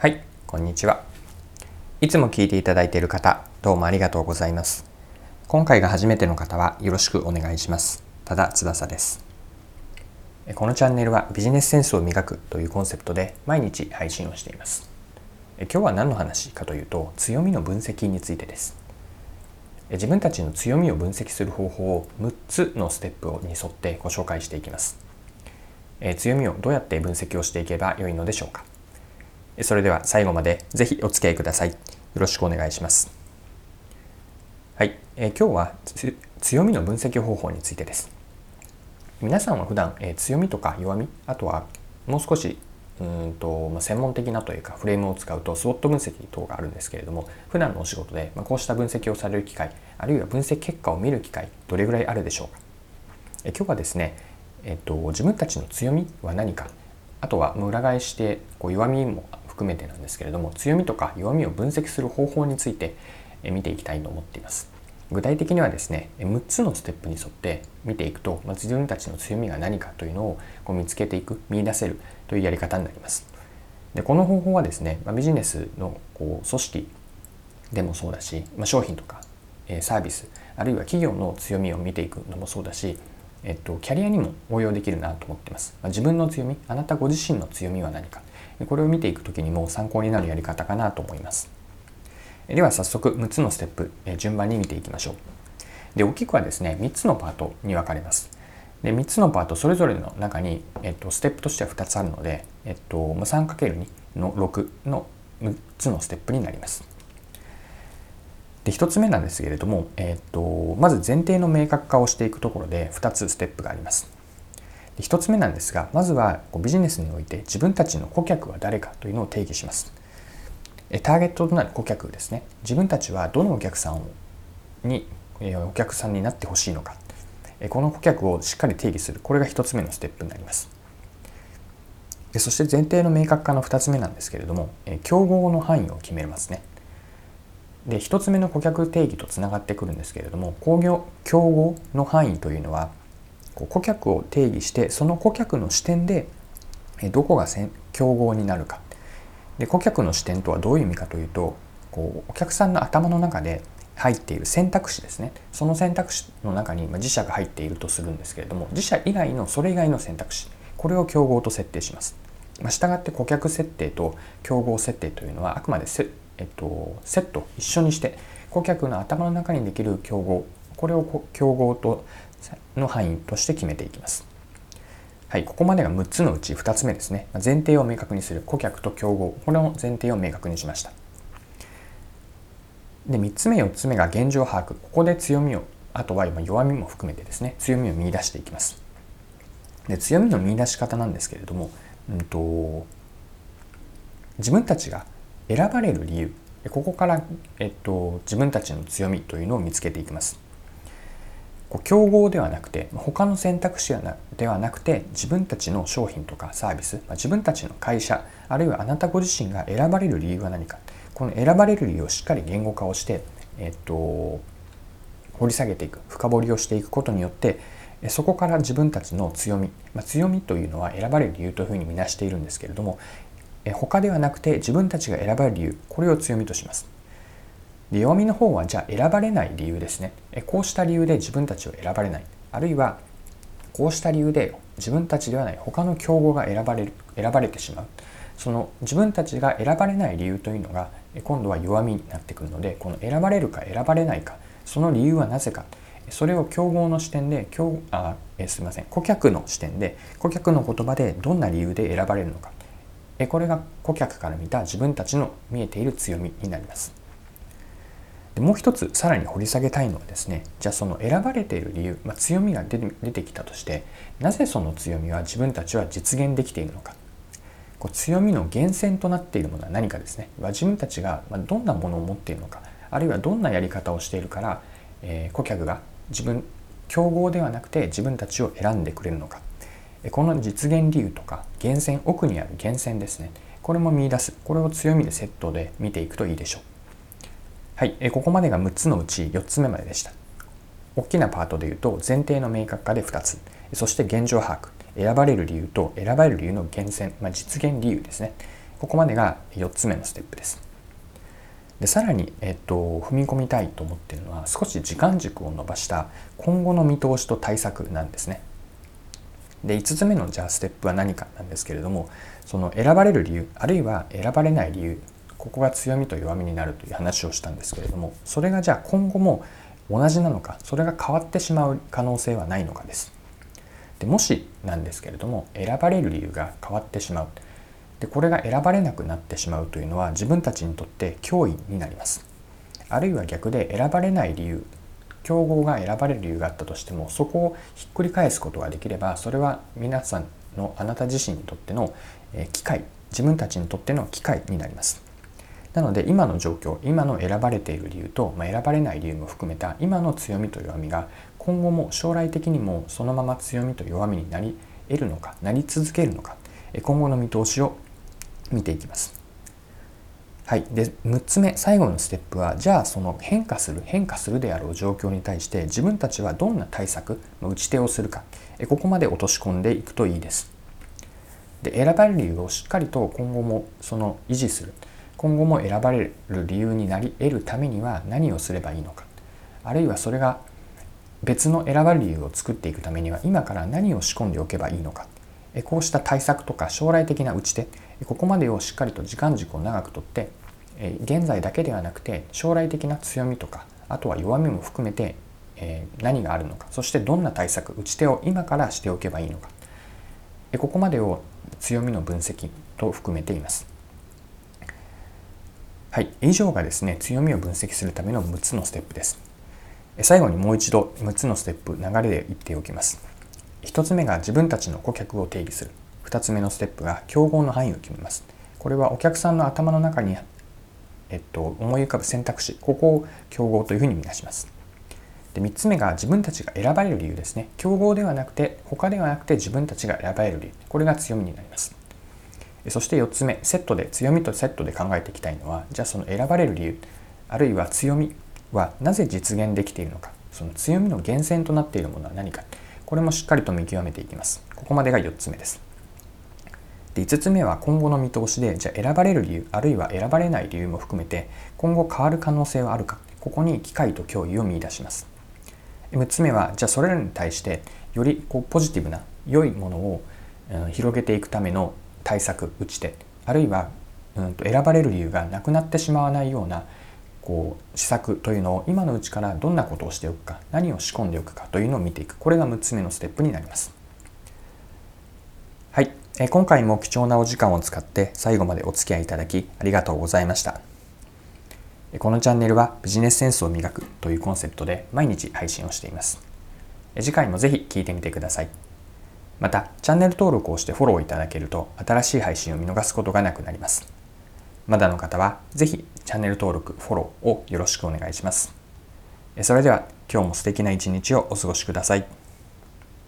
はい、こんにちは。いつも聞いていただいている方、どうもありがとうございます。今回が初めての方はよろしくお願いします。ただ翼です。このチャンネルはビジネスセンスを磨くというコンセプトで毎日配信をしています。今日は何の話かというと、強みの分析についてです。自分たちの強みを分析する方法を6つのステップに沿ってご紹介していきます。強みをどうやって分析をしていけばよいのでしょうか。それでは最後までぜひお付き合いください。よろしくお願いします。はい、えー、今日は強みの分析方法についてです。皆さんは普段、えー、強みとか弱み、あとはもう少しうんと、まあ、専門的なというかフレームを使うとスウォット分析等があるんですけれども普段のお仕事で、まあ、こうした分析をされる機会あるいは分析結果を見る機会どれぐらいあるでしょうかえ今日はですね、えっと、自分たちの強みは何かあとは裏返してこう弱みも含めてなんですけれども強みとか弱みを分析する方法について見ていきたいと思っています。具体的にはですね6つのステップに沿って見ていくと、ま自分たちの強みが何かというのをこう見つけていく見出せるというやり方になります。でこの方法はですね、まビジネスのこう組織でもそうだし、ま商品とかサービスあるいは企業の強みを見ていくのもそうだしえっと、キャリアにも応用できるなと思ってます。まあ、自分の強み、あなたご自身の強みは何か、これを見ていく時にも参考になるやり方かなと思います。では早速6つのステップ、順番に見ていきましょう。で大きくはですね3つのパートに分かれます。で3つのパートそれぞれの中に、えっと、ステップとしては2つあるので、えっと、3×2 の6の6つのステップになります。で1つ目なんですけれども、えっと、まず前提の明確化をしていくところで2つステップがあります。1つ目なんですがまずはビジネスにおいて自分たちの顧客は誰かというのを定義します。ターゲットとなる顧客ですね。自分たちはどのお客さんにお客さんになってほしいのか。この顧客をしっかり定義する。これが1つ目のステップになります。そして前提の明確化の2つ目なんですけれども競合の範囲を決めますね。で1つ目の顧客定義とつながってくるんですけれども工業競合の範囲というのは顧客を定義してその顧客の視点でどこが競合になるかで顧客の視点とはどういう意味かというとこうお客さんの頭の中で入っている選択肢ですねその選択肢の中に自社が入っているとするんですけれども自社以外のそれ以外の選択肢これを競合と設定します。まあ、従って顧客設定と競合設定というのはあくまでセ,、えっと、セット一緒にして顧客の頭の中にできる競合これを競合との範囲として決めていきます。はい、ここまでが6つのうち2つ目ですね。前提を明確にする顧客と競合。これの前提を明確にしました。で、3つ目、4つ目が現状把握。ここで強みを、あとは今弱みも含めてですね、強みを見出していきます。で、強みの見出し方なんですけれども、うんと、自分たちが選ばれる理由。ここから、えっと、自分たちの強みというのを見つけていきます。こう競合ではなくて他の選択肢ではなくて自分たちの商品とかサービスま自分たちの会社あるいはあなたご自身が選ばれる理由は何かこの選ばれる理由をしっかり言語化をして、えっと、掘り下げていく深掘りをしていくことによってそこから自分たちの強み、まあ、強みというのは選ばれる理由というふうに見なしているんですけれども他ではなくて自分たちが選ばれる理由これを強みとします。で弱みの方はじゃあ選ばれない理由ですね。こうした理由で自分たちを選ばれない。あるいはこうした理由で自分たちではない。他の競合が選ばれる選ばれてしまう。その自分たちが選ばれない理由というのが今度は弱みになってくるのでこの選ばれるか選ばれないか。その理由はなぜか。それを競合の視点で競あえすみません。顧客の視点で顧客の言葉でどんな理由で選ばれるのか。これが顧客から見た自分たちの見えている強みになります。でもう一つさらに掘り下げたいのはですねじゃあその選ばれている理由、まあ、強みが出てきたとしてなぜその強みは自分たちは実現できているのか。こう強みの源泉となっているものは何かですね。自分たちがどんなものを持っているのかあるいはどんなやり方をしているから、えー、顧客が自分競合ではなくて自分たちを選んでくれるのか。この実現理由とか源泉奥にある源泉ですね。これも見出す。これを強みでセットで見ていくといいでしょう。はい、えここまでが6つのうち4つ目まででした。大きなパートで言うと前提の明確化で2つ、そして現状把握、選ばれる理由と選ばれる理由の源泉、まあ、実現理由ですね。ここまでが4つ目のステップです。でさらに、えっと、踏み込みたいと思っているのは少し時間軸を伸ばした今後の見通しと対策なんですね。で5つ目のじゃあステップは何かなんですけれどもその選ばれる理由あるいは選ばれない理由ここが強みと弱みになるという話をしたんですけれどもそれがじゃあ今後も同じなのかそれが変わってしまう可能性はないのかです。でもしなんですけれども選ばれる理由が変わってしまう。でこれが選ばれなくなってしまうというのは自分たちにとって脅威になります。あるいは逆で選ばれない理由競合が選ばれる理由があったとしてもそこをひっくり返すことができればそれは皆さんのあなた自身にとっての機会自分たちにとっての機会になります。なので今の状況今の選ばれている理由と、まあ、選ばれない理由も含めた今の強みと弱みが今後も将来的にもそのまま強みと弱みになり得るのかなり続けるのか今後の見通しを見ていきます。はい、で6つ目最後のステップはじゃあその変化する変化するであろう状況に対して自分たちはどんな対策打ち手をするかここまで落とし込んでいくといいです。で選ばれる理由をしっかりと今後もその維持する今後も選ばれる理由になり得るためには何をすればいいのか。あるいはそれが別の選ばれる理由を作っていくためには今から何を仕込んでおけばいいのか。こうした対策とか将来的な打ち手。ここまでをしっかりと時間軸を長くとって現在だけではなくて将来的な強みとかあとは弱みも含めて何があるのか。そしてどんな対策打ち手を今からしておけばいいのか。ここまでを強みの分析と含めています。はい、以上がですね強みを分析するための6つのステップです。最後にもう一度6つのステップ流れで言っておきます。1つ目が自分たちの顧客を定義する。2つ目のステップが競合の範囲を決めます。これはお客さんの頭の中に、えっと、思い浮かぶ選択肢。ここを競合というふうに見なします。で3つ目が自分たちが選ばれる理由ですね。競合ではなくて他ではなくて自分たちが選ばれる理由。これが強みになります。そして4つ目セットで強みとセットで考えていきたいのはじゃあその選ばれる理由あるいは強みはなぜ実現できているのか。その強みの源泉となっているものは何か。これもしっかりと見極めていきます。ここまでが4つ目です。で5つ目は今後の見通しでじゃあ選ばれる理由あるいは選ばれない理由も含めて今後変わる可能性はあるか。ここに機会と脅威を見いだします。6つ目はじゃあそれらに対してよりこうポジティブな良いものを広げていくための対策打ち手あるいは、うん、と選ばれる理由がなくなってしまわないようなこう施策というのを今のうちからどんなことをしておくか何を仕込んでおくかというのを見ていくこれが6つ目のステップになります。はい、え今回も貴重なお時間を使って最後までお付き合いいただきありがとうございました。このチャンネルはビジネスセンスを磨くというコンセプトで毎日配信をしています。次回もぜひ聴いてみてください。またチャンネル登録をしてフォローいただけると新しい配信を見逃すことがなくなりますまだの方は是非チャンネル登録フォローをよろしくお願いしますそれでは今日も素敵な一日をお過ごしください。